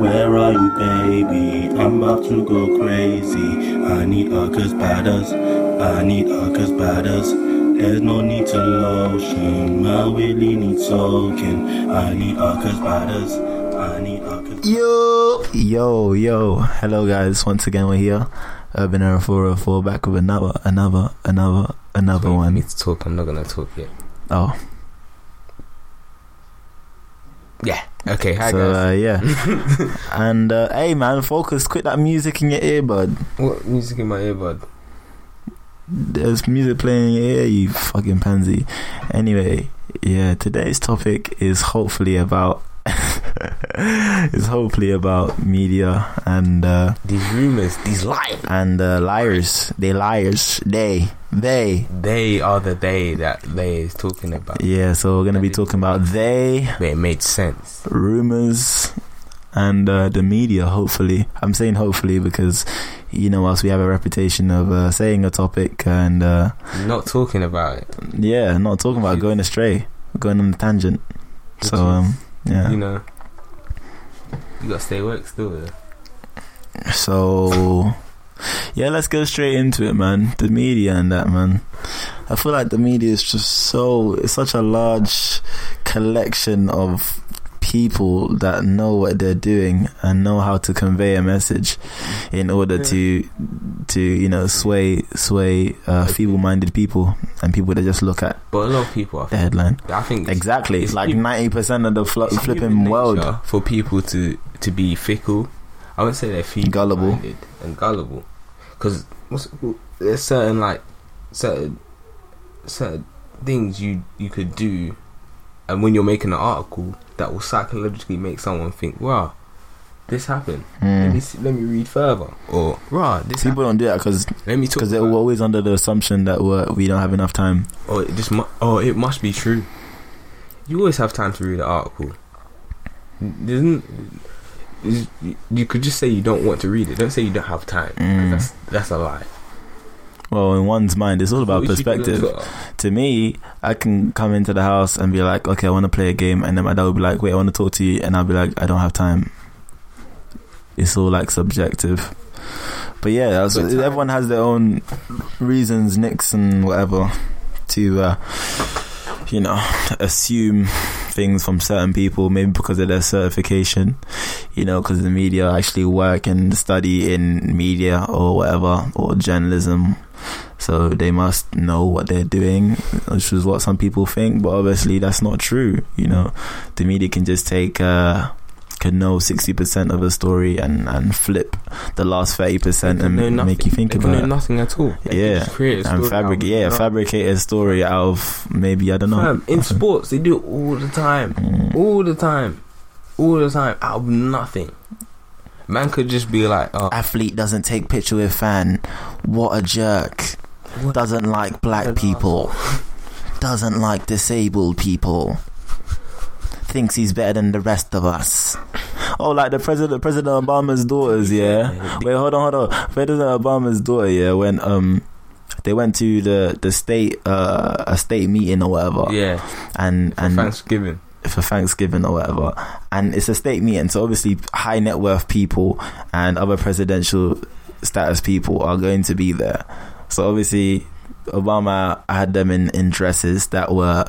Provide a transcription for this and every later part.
where are you, baby? I'm about to go crazy. I need Uckers batters. I need Uckers batters. There's no need to lotion. I really need soaking. I need Uckers batters. I need Uckers. Yo, yo, yo. Hello, guys. Once again, we're here. Urban Era 404 back with another, another, another, another Wait for one. me to talk. I'm not gonna talk yet. Oh, Yeah. Okay. Hi so guys. uh, yeah. and uh, hey, man, focus. Quit that music in your earbud. what music in my earbud? There's music playing in your ear, you fucking pansy. Anyway, yeah, today's topic is hopefully about. is hopefully about media and uh, These rumors, these lies. and uh, liars. They liars. They they They are the they that they is talking about. Yeah, so we're gonna be talking about they, But it made sense. rumors, and uh, the media. Hopefully, I'm saying hopefully because you know us, we have a reputation of uh, saying a topic and uh, Not talking about it. yeah, not talking about going astray, going on a tangent. So um, yeah, You know. You gotta stay woke still. Yeah. so yeah, let's go straight into it, man. The media and that, man. I feel like the media is just so it's such a large collection of people that know what they're doing and know how to convey a message in order to to you know sway sway uh, feeble-minded people and people that just look at But a lot of people the headline. I think it's- exactly. it's like human- 90% of the fl- flipping world. for people to to be fickle. I wouldn't say they're feeble Gullible. and gullible, because there's certain like certain certain things you you could do, and when you're making an article that will psychologically make someone think, "Wow, this happened. Let me mm. see, let me read further," or "Right, this people don't do that because let me talk." because they're always under the assumption that we're, we don't have enough time Oh, it just mu- oh, it must be true. You always have time to read an article. Isn't you could just say you don't want to read it. Don't say you don't have time. Mm. That's that's a lie. Well in one's mind it's all about What you do on perspective to me, I can come into the house and be like, okay, I want to play a game, and then my dad will be like, wait, I want to talk to you, and I'll be like, I don't have time. It's all like subjective. But yeah, everyone has their own reasons, nicks, and whatever to, uh, you know, assume things from certain people, maybe because of their certification, you know, because the media actually work and study in media or whatever, or journalism so they must know what they're doing, which is what some people think. But obviously, that's not true. You know, the media can just take uh, can know sixty percent of a story and and flip the last thirty percent and can make you think they about know it. nothing at all. They Yeah, create a And fabric, yeah, fabricate a story out of maybe I don't know. Fam, in sports, they do it all the time, Mm. all the time, all the time, out of nothing. Man could just be like, "Oh, Athlete doesn't take picture with fan. What a jerk. What Doesn't like black people. Doesn't like disabled people. Thinks he's better than the rest of us. Oh, like the president, President Obama's daughters, yeah. Wait, hold on, hold on. President Obama's daughter, yeah, when um they went to the the state uh a state meeting or whatever, yeah, and for and Thanksgiving." for Thanksgiving or whatever, and it's a state meeting, so obviously high net worth people and other presidential status people are going to be there. So obviously, Obama had them in, in dresses that were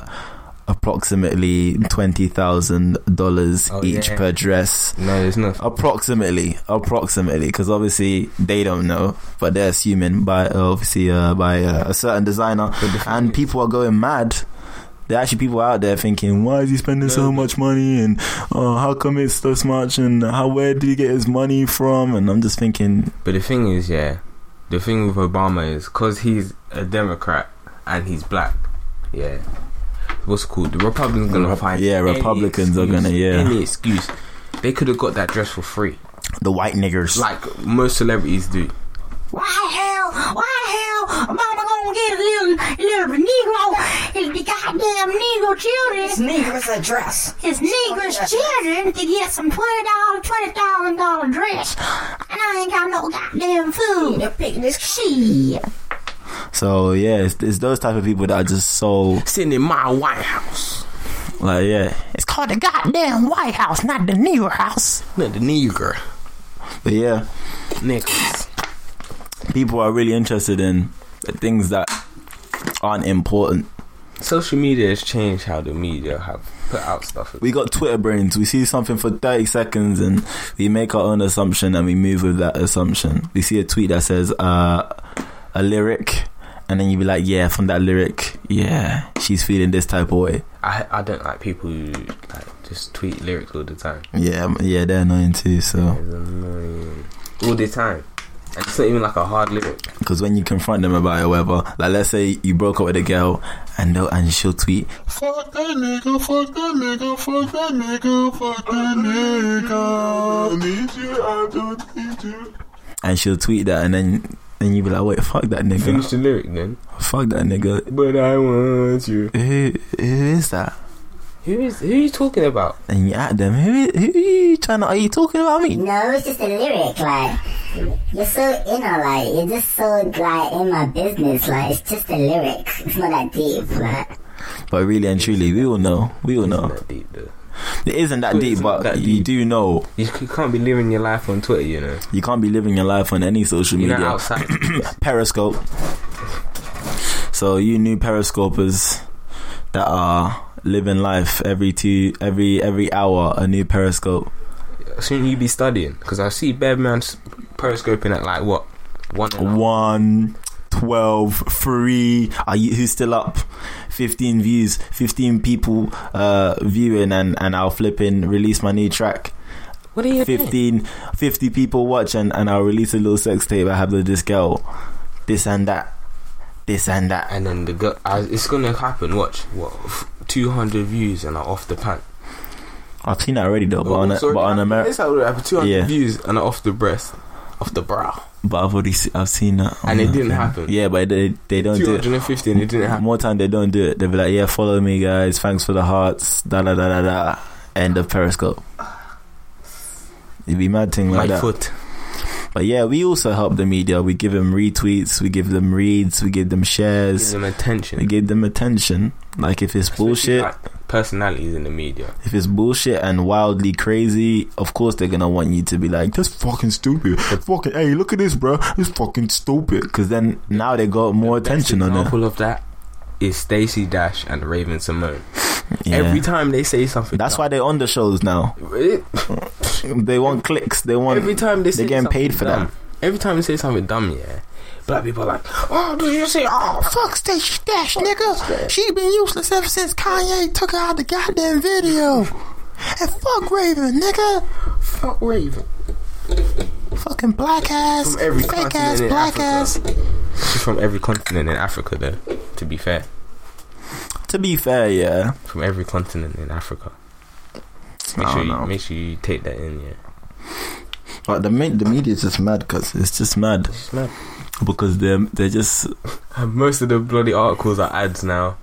approximately twenty thousand dollars Oh, each yeah. per dress. No, it's not Approximately, approximately, because obviously they don't know, but they're assuming by obviously uh, by uh, a certain designer, But the thing and people are going mad. There are actually people out there thinking, why is he spending so much money, and oh, how come it's this much, and how where did he get his money from? And I'm just thinking, But the thing is, yeah, the thing with Obama is because he's a Democrat and he's black. Yeah, what's it called? The Republicans gonna Rep- find yeah, any Republicans are gonna- yeah. any excuse. They could have got that dress for free, the white niggers. like most celebrities do. Why the hell? Why the hell? Mama gonna get a little, little Negro, the goddamn Negro children, His Negro's a dress. his Negroes children to get some twenty dollar, twenty thousand dollar dress, and I ain't got no goddamn food. They're picking this Shit. So yeah, it's, it's those type of people that are just so Sitting in my White House. like yeah, it's called the goddamn White House, not the Negro House. Not the nigger. But yeah, Niggas. people are really interested in the things that aren't important. Social media has changed how the media have put out stuff. We got Twitter brains. We see something for 30 seconds and we make our own assumption and we move with that assumption. We see a tweet that says uh, a lyric and then you'd be like, yeah, from that lyric, yeah, she's feeling this type of way. I I don't like people who like just tweet lyrics all the time. Yeah, yeah, they're annoying too. So, It's annoying. All the time. And it's not even like a hard lyric. because when you confront them about it, or whatever, like let's say you broke up with a girl and they'll, and she'll tweet, Fuck that nigga, fuck that nigga, fuck that nigga, fuck that nigga. I need you, I don't need you. and she'll tweet that, and then then you be like, wait, fuck that nigga, Finish the lyric then. fuck that nigga. But I want you. Who, who is that? Who is who are you talking about? And you at them, who, who are you trying to? Are you talking about me? No, it's just a lyric. Like you're so in on like you're just so like in my business. Like it's just a lyric. It's not that deep. Like But really and truly, we all know, we all Isn't know. deep though. It isn't that It deep, isn't but that you deep. do know You c- can't be living your life on Twitter, you know. you can't be living your life on any social You're media. not outside. Periscope. So you new periscopers that are living life every two every every hour a new periscope. Shouldn't you be studying? Because I see Bear Man periscoping at like what one. and a half. One, 12, 3. Are you who's still up? 15 views, 15 people uh viewing and and I'll flip in release my new track. What are you doing? 15 50 people watch and, and I'll release a little sex tape I have with this girl. This and that. This and that. And then the girl, uh, it's gonna happen. Watch what, two hundred views and I'm off the pant. I've seen that already though, but on a, Sorry, but on America, it's how it happened. Two hundred Yeah. views and I'm off the breast, off the brow. But I've already se- I've seen that, And it didn't thing. happen. Yeah, but they they don't do it. hundred and fifty, and it didn't happen. More time they don't do it. They'll be like, yeah, follow me, guys. Thanks for the hearts. Da da da da da. End of Periscope. It'd be mad thing My like that. foot. But yeah, we also help the media. We give them retweets. We give them reads. We give them Give shares. them attention. We give them attention. Like if it's Especially, bullshit, like, personalities in the media. if it's bullshit and wildly crazy, of course they're gonna want you to be like, "That's fucking stupid." fucking, hey, look at this, bro. It's fucking stupid. Because then now they got more Best attention on it. example of that is Stacey Dash and Raven-Symoné. Yeah. Every time they say something, That's why they're on the shows now. They want clicks. They want. every time they say they're getting paid for dumb, that. Every time they say something dumb, yeah, black people are like, "Oh, did you see? Oh, Fuck Stacey Dash, nigga. She been useless ever since Kanye took her out the goddamn video. And fuck Raven, nigga. fuck Raven." Fucking black ass, From every fake ass, black Africa. ass. She's from every continent in Africa, though. To be fair, To be fair, yeah. from every continent in Africa. Make sure you know. make sure you take that in, yeah. But the the media is just mad because it's just mad She's mad. Because they're they're just And most of the bloody articles are ads now,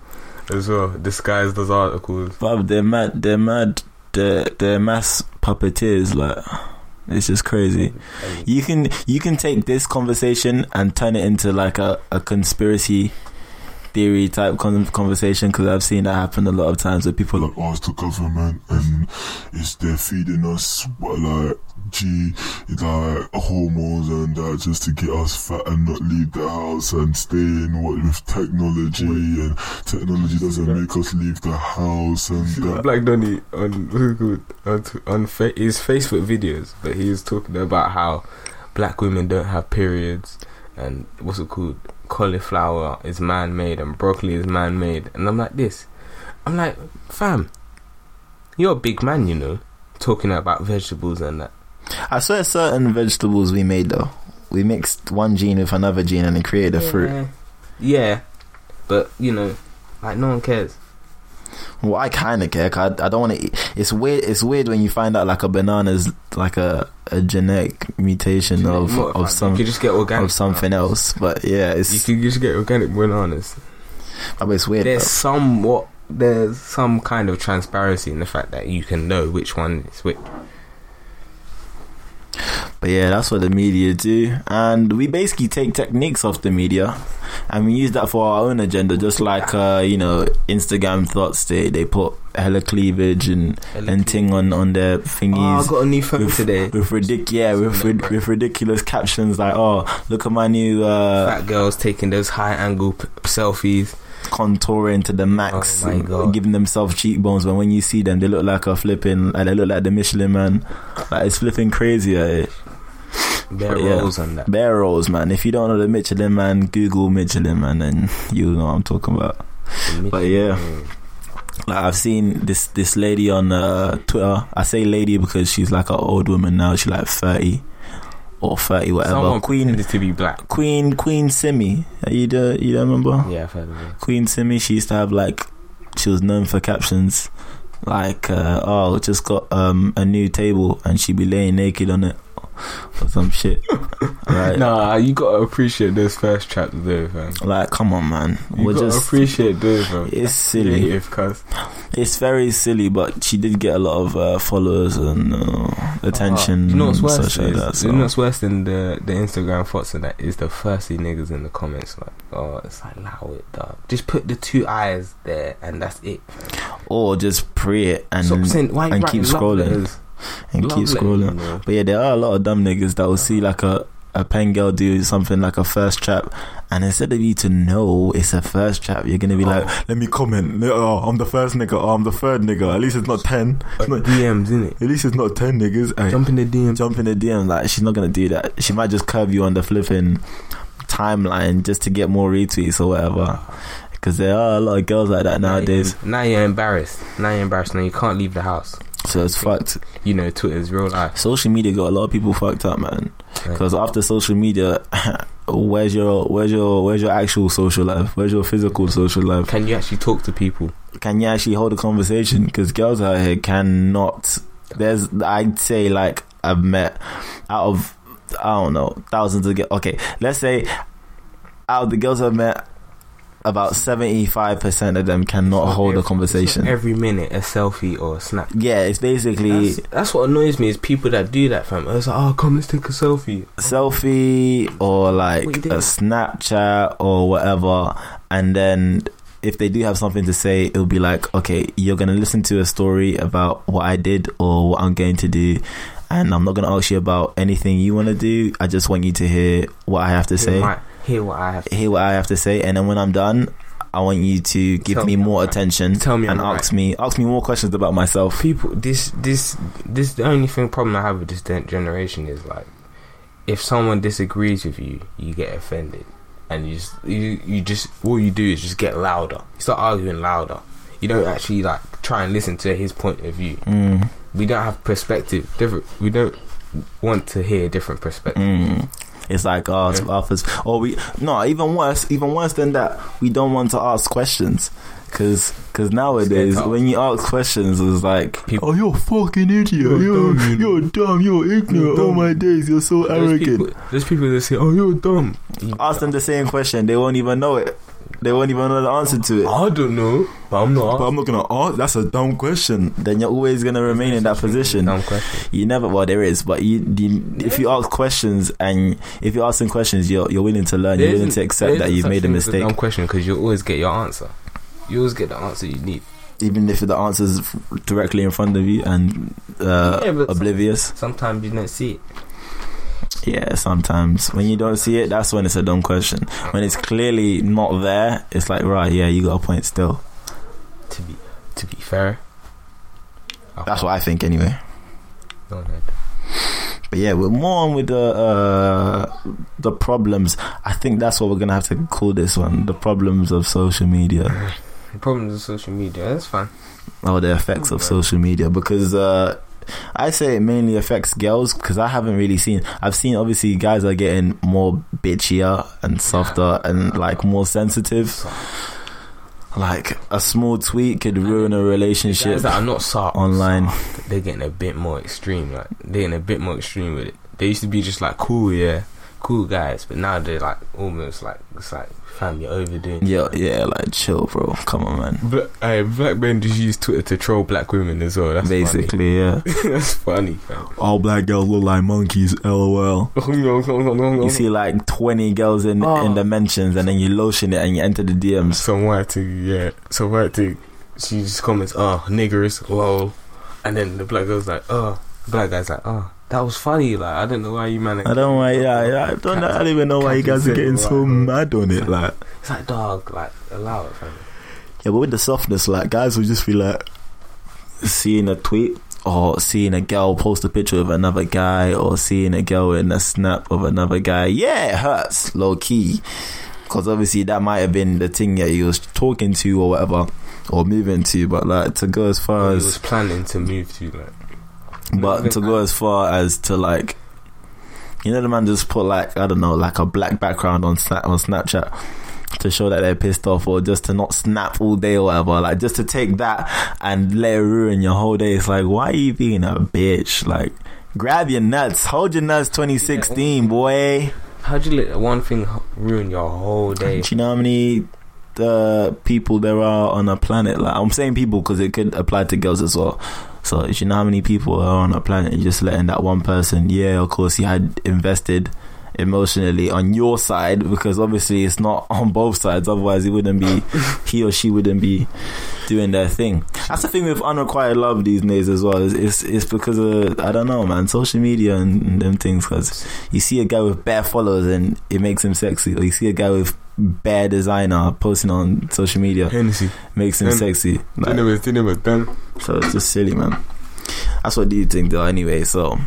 as well, disguised as articles. bruv, they're mad they're mad they're they're mass puppeteers like it's just crazy. You can you can take this conversation and turn it into like a, a conspiracy theory type con- conversation because I've seen that happen a lot of times where people. Like ask the government and is they're feeding us what, like G like hormones and that just to get us fat and not leave the house and stay in what with technology and technology doesn't make us leave the house and that. Black Donny on what's on on fa- his Facebook videos, that he was talking about how black women don't have periods and what's it called? Cauliflower is man-made and broccoli is man-made, and I'm like this. I'm like, fam, you're a big man, you know, talking about vegetables and that. I swear certain vegetables we made though we mixed one gene with another gene and it created a fruit. Yeah. Yeah, but you know, like no one cares. Well, I kind of care. I, I don't want to. It's weird. It's weird when you find out like a banana's like a, a genetic mutation of What, of some you could just get organic of something else. But yeah, it's You could just get organic bananas. but it's weird. there's though. somewhat there's some kind of transparency in the fact that you can know which one is which. But yeah, that's what the media do, and we basically take techniques off the media, and we use that for our own agenda. Just like uh, you know, Instagram thoughts they they put hella cleavage and Hella and ting on on their Oh, thingies. I got a new phone with, today. with ridic- yeah, with, with ridiculous captions like, "Oh, look at my new uh, Fat girls taking those high angle p- selfies. contouring to the max, Oh giving themselves cheekbones." But when you see them, they look like a flipping, like they look like the Michelin man. Like it's flipping crazy. eh? But yeah. on that. Bear rolls, man. If you don't know the Michelin man, Google Michelin man, and you know what I'm talking about. But yeah. Like I've seen this this lady on uh, Twitter. I say lady because she's like an old woman now. She's like thirty or thirty, whatever. Someone Queen to be black. Queen Queen Simi. You do you don't remember? Yeah, I've heard of it. Queen Simi. She used to have like she was known for captions like uh, oh just got um a new table and she'd be laying naked on it or some shit. right. Nah, you gotta appreciate those first traps though, fam. Like come on, man. You We're gotta just appreciate those, fam. it's silly. Creative, cuz. It's very silly, but she did get a lot of uh, followers and uh, attention. Uh, you know what's worse? like that, so. You know what's worse than the the Instagram thoughts and that is the thirsty niggas in the comments like, oh, it's like allow it, dog. Just put the two eyes there and that's it. or just pray it and saying why and keep scrolling. letters? And Love keep scrolling. But yeah, there are a lot of dumb niggas that will see like a a pen girl do something like a first trap, and instead of you to know it's a first trap, you're gonna be Oh. like, "Let me comment. Oh, I'm the first nigga. Oh, I'm the third nigga. At least it's not ten. Uh, it's not, DMs, isn't it? at least it's not ten niggas." Ay, Jump in the DMs. jump in the DM. Like she's not gonna do that. She might just curve you on the flipping timeline just to get more retweets or whatever. Ah. Because there are a lot of girls like that nowadays. Now you're embarrassed. Now you're embarrassed. Now you can't leave the house. So it's fucked. You know, Twitter's real life. Social media got a lot of people fucked up, man. Because after social media, where's your where's your where's your actual social life? Where's your physical social life? Can you actually talk to people? Can you actually hold a conversation? Because girls out here cannot. There's I'd say like I've met out of I don't know thousands of girls. Okay, let's say out of the girls I've met, about seventy five percent of them cannot hold a Every- conversation. Every minute, a selfie or a snap. Yeah, it's basically That's, that's what annoys me is people that do that, fam. It's like, oh, come, let's take a selfie. selfie or like a? Snapchat or whatever, and then if they do have something to say, it'll be like, okay, you're gonna listen to a story about what I did or what I'm going to do, and I'm not gonna ask you about anything you want to do. I just want you to hear what I have to say, Hear, my, hear what I have to hear what I have to say, and then when I'm done. I want you to give Tell me me more right. attention Tell me and ask me ask me more questions about myself. people this this this the only thing problem I have with this generation is like if someone disagrees with you, you get offended, and you just you you just all you do is just get louder. You start arguing louder. You don't actually like try and listen to his point of view. Mm, We don't have perspective. Different. We don't want to hear different perspective. mm. It's like oh, Yeah. offers, or we no, even worse, even worse than that. We don't want to ask questions because cause nowadays when you ask questions, it's like People- oh, you're a fucking idiot, You're you're dumb, you know. you're dumb, you're ignorant. Oh my days, you're so There's arrogant. people, there's people that say, "Oh, you're dumb." Ask them the same question, they won't even know it. They won't even know the answer to it. I don't know, but I'm not. But I'm not gonna ask. That's a dumb question. Then you're always gonna remain in that position. Dumb question. You never. Well, there is, but you, you if you ask questions and if you're asking questions, you're you're willing to learn. You're willing to accept that you've made a mistake, dumb question because you always get your answer. You always get the answer you need. even if the answer's directly in front of you and uh, Yeah, oblivious. Sometimes you don't see it. Yeah, sometimes when you don't see it, that's when it's a dumb question. When it's clearly not there, it's like right, yeah, you got a point still. To be to be fair, That's what I think anyway. No, no. But yeah, we're more on with the uh, the problems. I think that's what we're gonna have to call this one: the problems of social media. The problems of social media. That's fine. or the effects of social media because uh, I say it mainly affects girls because I haven't really seen. I've seen obviously guys are getting more bitchier and softer and like more sensitive. Like a small tweet could ruin a relationship Guys that are not soft online. they're getting a bit more extreme. Like they're getting a bit more extreme with it. They used to be just like cool, yeah, cool guys, but now they're like almost like it's like fam, you're overdoing. Yeah, yeah, like chill, bro. Come on, man. But uh, black men just use Twitter to troll black women as well. That's Basically, yeah. that's funny. Fam. All black girls look like monkeys. LOL. You you see like twenty girls in Oh. in the mentions, and then you lotion it and you enter the DMs. some white thing, yeah, some white thing. She just comments, ah, "Oh, niggers, lol," and then the black girl's like, "Oh," black guy's like, "Oh, that was funny." Like, I don't know why you man. I don't know why. Yeah, yeah, I don't. know- I don't even know why you guys are getting so mad on it. Like, It's like dog, like allow it, fam. yeah, but with the softness, like guys will just be like seeing a tweet or seeing a girl post a picture of another guy or seeing a girl in a snap of another guy. Yeah, it hurts low key because obviously that might have been the thing that he was talking to or whatever or moving to. But like to go as far He as was planning to move to like. But to go as far as to like, you know, the man just put like I don't know, like a black background on Snap on Snapchat to show that they're pissed off, or just to not snap all day or whatever. Like just to take that and let it ruin your whole day. It's like, why are you being a bitch? Like, grab your nuts, hold your nuts. 2016, boy. How'd you let one thing ruin your whole day? Do you know how many uh, people there are on a planet? Like I'm saying people because it could apply to girls as well. So you know how many people are on a planet? You're just letting that one person. Yeah, of course, you had invested emotionally on your side because obviously it's not on both sides. Otherwise, it wouldn't be he or she wouldn't be doing their thing. That's the thing with unrequited love these days as well. It's it's, it's because of I don't know, man, social media and, and them things. Because you see a guy with bare followers and it makes him sexy, or you see a guy with bare designer posting on social media Hennessy, makes him Then- sexy. Like, dinner was dinner was done. so it's just silly, man. That's what these things do anyway. So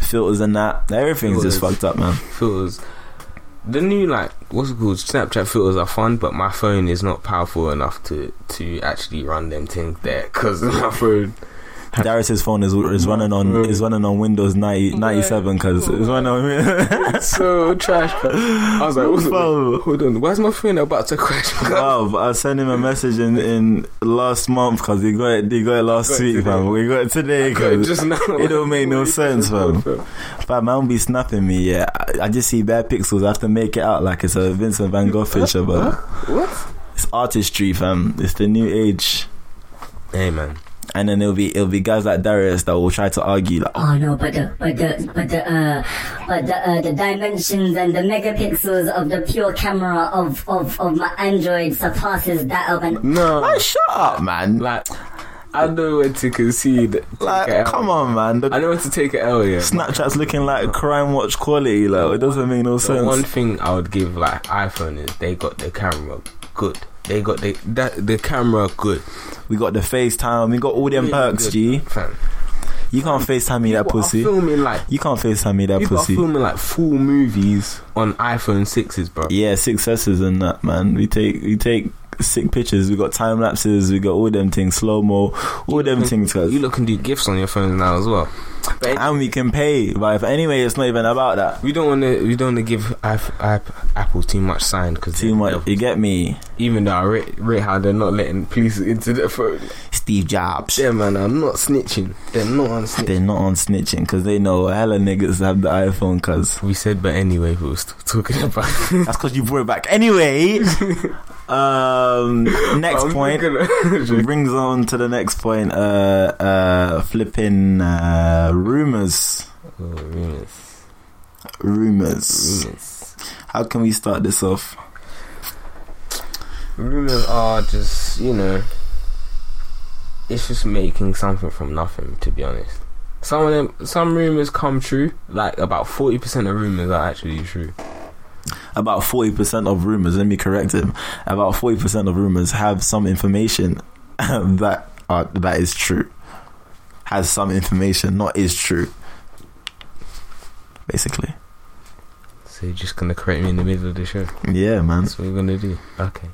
filters and that, everything's just fucked up, man. filters. The new like what's it called? Snapchat filters are fun, but my phone is not powerful enough to to actually run them things there because my phone. Darius's phone is is running on is running on Windows 90, 97 because it's running on. It's so trash. bro. I was like, what's Bro. hold on, why's my phone about to crash? Wow, I sent him a message in, in last month because he got it. He got it last Got week, today. fam. We got it today Got it because it don't make no sense, fam. Fam, man be snapping me. Yeah, I, I just see bare pixels. I have to make it out like it's a Vincent Van Gogh picture, but What? it's artistry, fam. It's the new age. Hey man, And then it'll be it'll be guys like Darius that will try to argue like, Oh no, but the but the but the uh but the uh, the dimensions and the megapixels of the pure camera of of of my Android surpasses that of an no, oh, shut up, man. like I know when to concede. Like, come on, man. The I know when to take it L. Yeah. Snapchat's looking like crime watch quality. Like, it doesn't make no The sense. one thing I would give like iPhone is they got the camera good. They got the that the camera good. We got the FaceTime. We got all them perks, good, G. Fam. You can't FaceTime me that pussy. filming like You can't FaceTime me that pussy. filming like full movies on iPhone sixes, bro. Yeah, successes and that, man. We take we take sick pictures. We got time lapses. We got all them things, slow mo, all them things. Cause You look can do gifts on your phones now as well. But and we can pay. But if, anyway, it's not even about that. we don't want to. We don't want to give Apple too much sign because Too much. You get me, Even though I rate, rate how they're not letting police into their phone. Steve Jobs. Yeah, man, I'm not snitching. They're not on snitching. They're not on snitching because they know hella niggas have the iPhone. Cause We said, but anyway, we were still talking about. that's because you brought it back. Anyway, um, next point. brings on to the next point. Uh, uh, flipping uh, rumors. oh, rumors. Rumors. Rumors. How can we start this off? Rumors are just, you know, it's just making something from nothing. To be honest, some of them, some rumors come true. Like about forty percent of rumors are actually true. About forty percent of rumors. Let me correct him. About forty percent of rumors have some information that are, that is true. Has some information, not is true. Basically, So you're just gonna correct me in the middle of the show. yeah, man. That's what we're gonna do. Okay.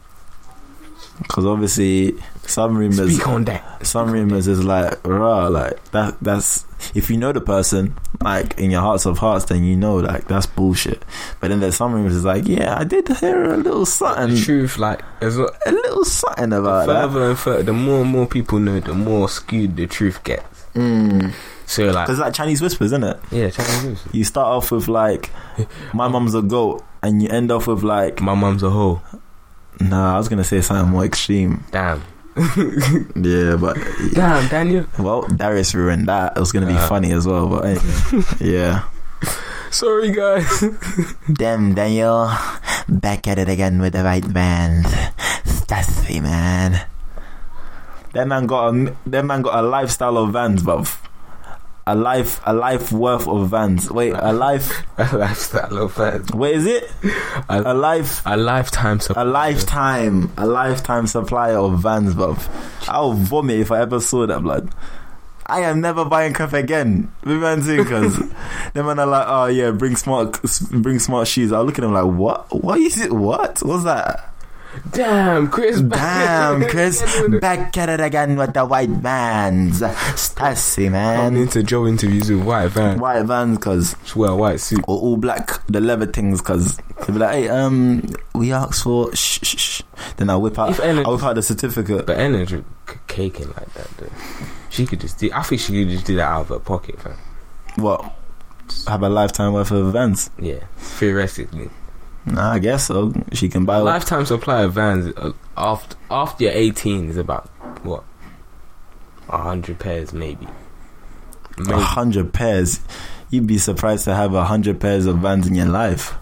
Because obviously, some rumors. Speak on that. some rumors is like raw like that that's if you know the person, like in your hearts of hearts, then you know like that's bullshit. But then there's some rumors is like, yeah, I did hear a little something, The truth, like, as well, a little something about that. further and further, the more and more people know, the more skewed the truth gets. Mm. So, like, Cause it's like Chinese whispers, isn't it? yeah, Chinese news. You start off with like, my mum's a goat, and you end off with like, My mum's a hoe. Nah, I was gonna say something more extreme. Damn. Yeah, but Damn, Daniel. well, Darius ruined that. It was gonna be Uh. funny as well, but anyway, yeah. Sorry, guys. Damn, Daniel, back at it again with the right band. Stuffy man. That man got a that man got a lifestyle of vans, bruv. A life, a life worth of vans. Wait, a life. a lifestyle of fans. Wait, is it A, a life? a lifetime supply. A lifetime, a lifetime supply of vans, bruv. I'll vomit if I ever saw that blood. I am never buying crap again. Because them man are like, oh yeah, bring smart, bring smart shoes. I look at them like, what? What is it? What? What's that? Damn, Chris. Damn, Chris, back at it again with the white vans. Stassi, man. I'm into Joe interviews with white vans. White vans, cause Just wear a white suit. or all black, the leather things, cause they be like, hey, um, we asked for shh, shh, shh. Then I whip out, I whip out the certificate. But Ellen caking like that, though. She could just do. I think she could just do that out of her pocket, fam. What? Have a lifetime worth of vans? Yeah, theoretically. Nah, I guess so. She can buy what? Lifetime supply of vans uh, after after you're 18 is about what? A hundred pairs, maybe. a hundred pairs. You'd be surprised to have a hundred pairs of vans in your life.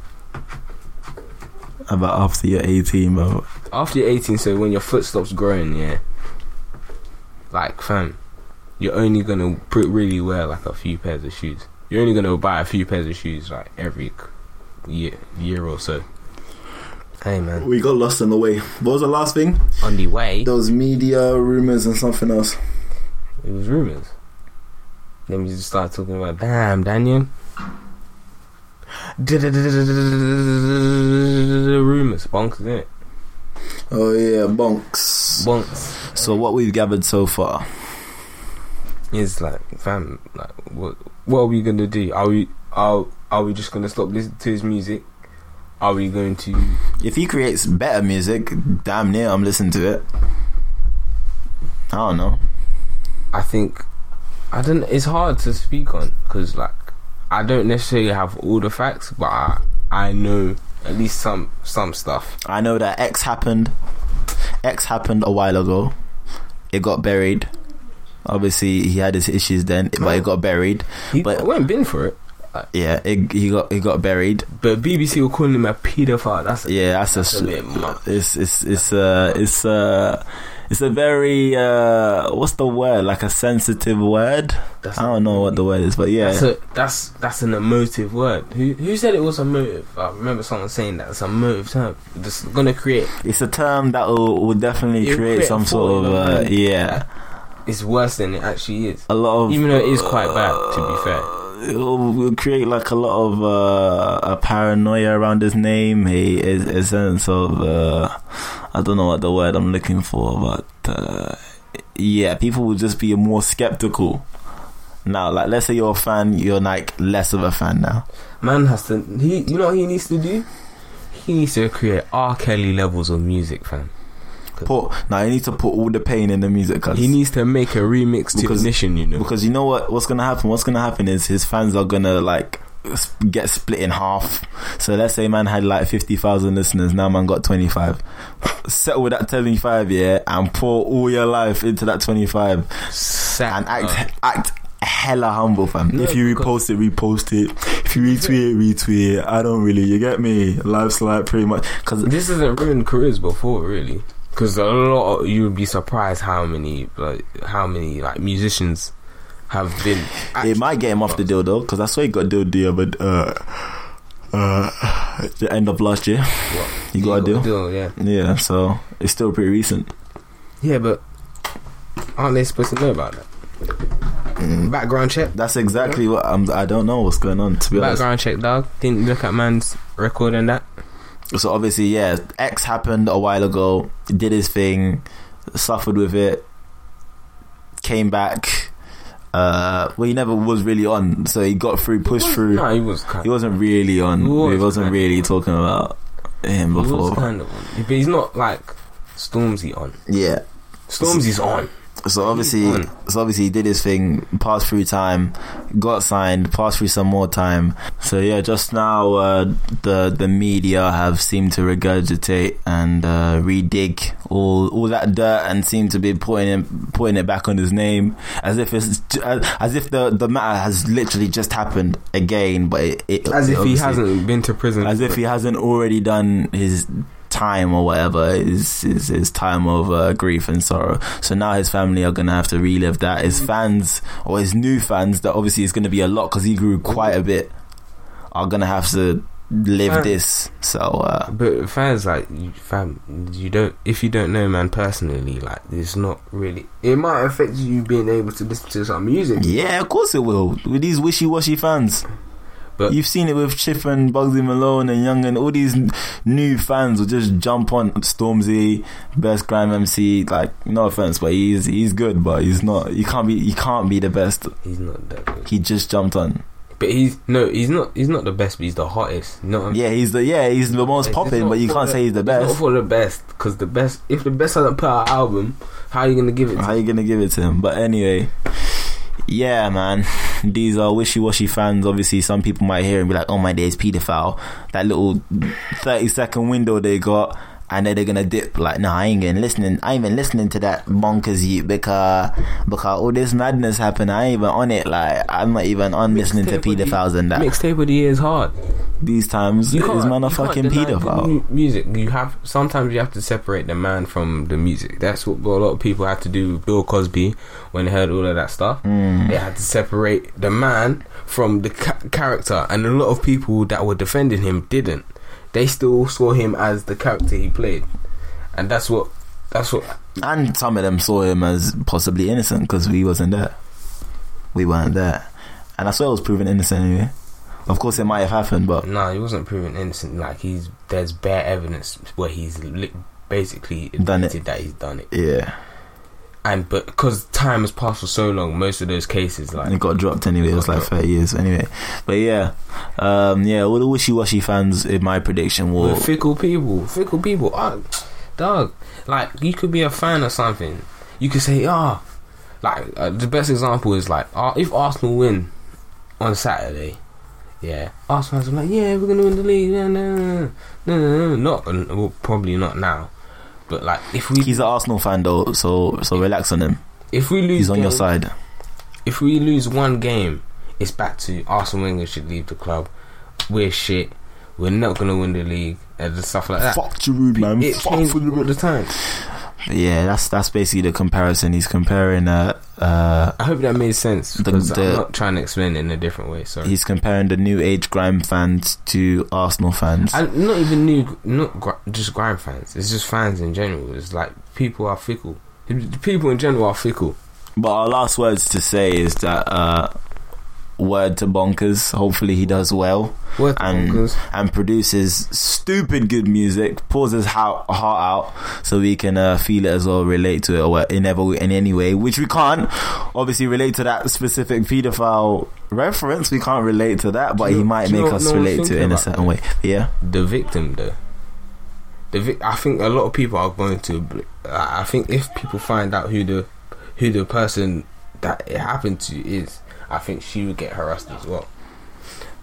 About after you're 18, bro. after you're 18, so when your foot stops growing, yeah. Like, fam, you're only gonna put really wear like a few pairs of shoes. You're only gonna buy a few pairs of shoes like every year, year or so. Hey man, We got lost on the way. What was the last thing? on the way, Those media rumors and something else. it was rumors. Then we just started talking about, damn, Daniel. Rumors, bonks, isn't it? Oh yeah, bonks. Bonks. So what we've gathered so far. is like, fam, like, what, what are we gonna do? Are we, are, are we just gonna stop listening to his music? Are we going to? If he creates better music, damn near I'm listening to it. I don't know. I think, I don't. It's hard to speak on because, like, I don't necessarily have all the facts, but I, I know at least some, some stuff. I know that X happened. X happened a while ago. It got buried. Obviously, he had his issues then, but it got buried. He But- went bin for it, Yeah, it, he got it got buried. but BBC were calling him a paedophile. That's Yeah, that's, That's a, a it's it's it's uh it's uh it's a very uh what's the word like a sensitive word. That's I don't know what the word is, but yeah, That's a, that's that's an emotive word. Who who said it was a motive? I remember someone saying that it's a motive term. It's gonna create. it's a term that will, will definitely create create some sort of uh, yeah It's worse than it actually is. a lot of Even though it is quite bad, to be fair. It will will create like a lot of uh, a paranoia around his name, a, a, a sense of uh, I don't know what the word I'm looking for, but uh, yeah, people will just be more skeptical now. Like, let's say you're a fan, you're like less of a fan now. Man has to. He, you know what he needs to do? He needs to create R. Kelly levels of music, fam. Put now, he needs to put all the pain in the music, cause He needs to make a remix to Because- Ignition. You know, because you know what what's gonna happen. What's gonna happen is his fans are gonna like get split in half. So let's say man had like fifty thousand listeners. Now man got twenty five. Settle with that twenty five, yeah, and pour all your life into that twenty five, and act up. act hella humble, fam. No, if you repost it, repost it. If you retweet, it, retweet it. I don't really. You get me? Life's like pretty much because This hasn't ruined careers before, really. Because a lot, of, you would be surprised how many, like, how many like musicians have been. it might get him off the deal though. Because I saw he got deal the other uh uh the end of last year. What? He got a deal. yeah. Yeah, so it's still pretty recent. Yeah, but aren't they supposed to know about that? Background check. That's exactly what I'm. I don't know what's going on to be honest. Background check, dog. Didn't look at man's record and that. So obviously, yeah, X happened a while ago. Did his thing, suffered with it, came back. Uh, well, he never was really on, so he got through, pushed through. No, he was kind. He wasn't really on. He was he wasn't really talking about him He before. kind of on, but he's not like Stormzy on. Yeah. Stormzy's on. So obviously, so obviously he did his thing, passed through time, got signed, passed through some more time. So yeah, just now uh, the the media have seemed to regurgitate and uh, redig all all that dirt and seem to be putting it, putting it back on his name as if it's as, as if the the matter has literally just happened again, but it, it As if he hasn't been to prison. as if he hasn't already done his time or whatever is his, his time of uh, grief and sorrow so now his family are gonna have to relive that his fans or his new fans that obviously is gonna be a lot because he grew quite a bit are gonna have to live Fans- this so uh But fans like you, fam, you don't. If you don't know man personally, like it's not really. It might affect you being able to listen to some music. yeah of course it will with these wishy-washy fans But- You've seen it with Chip and Bugzy Malone and Young and all these n- new fans will just jump on Stormzy, best grime MC. Like, no offense, but he's he's good, but he's not. He can't be. He can't be the best. He's not that good. He just jumped on. But he's no, he's not. He's not the best. But he's the hottest. You know Yeah, he's the yeah he's the most popping, but you can't say he's the It's not best. for the best, because the best. If the best hasn't put out an album, how are you gonna give it? to How are you gonna give it to him? But anyway, yeah, man. These are wishy-washy fans. Obviously, some people might hear and be like, "Oh my days, pedophile." That little thirty-second window they got, and know they're gonna dip. Like, no, I ain't even listening. I ain't even listening to that Bonkaz you because because all this madness happened. I ain't even on it. Like, I'm not even on listening to Mixtape of pedophiles and that. Mixtape of the year is hard. These times, You is can't, man a fucking deny pedophile. Music, you have sometimes you have to separate the man from the music. That's what a lot of people had to do. with Bill Cosby when they heard all of that stuff, Mm. they had to separate the man from the ca- character, and a lot of people that were defending him didn't. They still saw him as the character he played, and that's what that's what And some of them saw him as possibly innocent because we wasn't there. We weren't there. And I swear it was proven innocent anyway. Of course, it might have happened, but No, he wasn't proven innocent. Like he's there's bare evidence where he's li- basically Done it. admitted that he's done it. yeah, And but because time has passed for so long, most of those cases like it got dropped anyway. It was like 30 years anyway. But yeah, um, yeah, all the wishy washy fans, in my prediction, we're fickle people, fickle people. Ah, dog, like you could be a fan of something. You could say, ah, like uh, the best example is like, uh, if Arsenal win on Saturday. Yeah, Arsenal fans are like, yeah, we're gonna win the league. No, no, no, no, no, no. not well, probably not now, but like if we He's an Arsenal fan though, so so relax on him. if we lose He's on your side. if we lose one game, it's back to Arsene Wenger should leave the club. We're shit. We're not gonna win the league and stuff like that. Fuck Giroud, man. It Fuck changes for the- all the time. Yeah, that's that's basically the comparison. He's comparing uh uh I hope that made sense The- because the- I'm not trying to explain it in a different way. Sorry. he's comparing the new age grime fans to Arsenal fans. And not even new, not gr- just grime fans. It's just fans in general. It's like people are fickle. People in general are fickle. But our last words to say is that uh, word to Bonkaz. Hopefully he does well What and Bonkaz. and produces stupid good music. Pours his heart, heart out so we can uh, feel it as well, relate to it or in ever in any way, which we can't. Obviously, relate to that specific paedophile reference. We can't relate to that, but you he might make know us no relate to it in a certain way. Yeah. the victim though. The vic- I think a lot of people are going to. I think if people find out who the who the person that it happened to is, I think she would get harassed as well.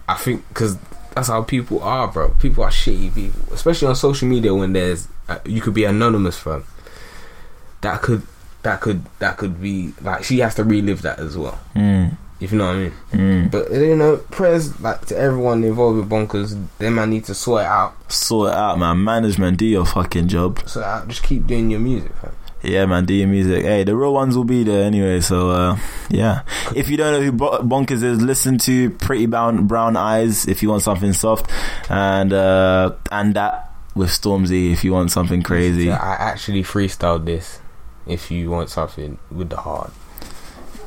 I think because that's how people are, bro. People are shitty people, especially on social media when there's uh, you could be anonymous from. That could that could that could be like she has to relive that as well. Mm, If you know what I mean. mm. But you know, prayers like to everyone involved with Bonkaz. They might need to sort it out. Sort it out, man. Management, do your fucking job. So uh, just keep doing your music, fam. Yeah, man, do your music. Hey, the real ones will be there anyway. So, uh, yeah. If you don't know who Bonkaz is, listen to Pretty Brown, Brown Eyes if you want something soft, and uh, and that with Stormzy if you want something crazy. I actually freestyled this. If you want something with the heart,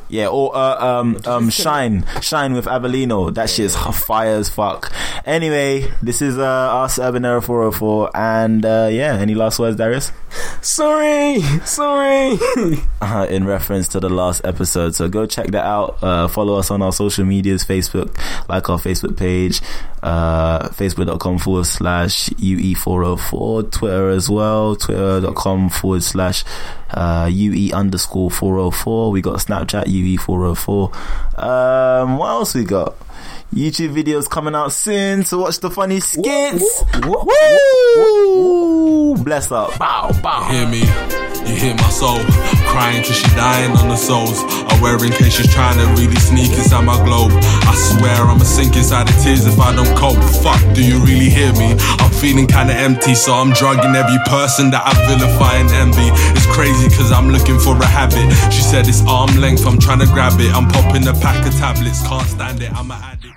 Yeah, or uh, um um Shine, Shine with Avelino. That shit's fire as fuck. Anyway, this is uh us Urban Era 404, and uh yeah, any last words, Darius? Sorry, sorry. uh, in reference to the last episode. So go check that out. Uh, follow us on our social medias, Facebook, like our Facebook page, uh, facebook.com forward slash UE404, Twitter as well, twitter.com forward slash uh, UE underscore 404. We got Snapchat UE404. Um, what else we got? YouTube videos coming out soon so watch the funny skits. Woo! Bless up. Bow, bow. hear me? You hear my soul crying till she dying on the souls. I wear in case she's trying to really sneak inside my globe. I swear I'ma sink inside the tears if I don't cope. Fuck, do you really hear me? I'm feeling kinda empty, so I'm drugging every person that I vilify and envy. It's crazy cause I'm looking for a habit. She said it's arm length, I'm trying to grab it. I'm popping a pack of tablets, can't stand it, I'm an addict.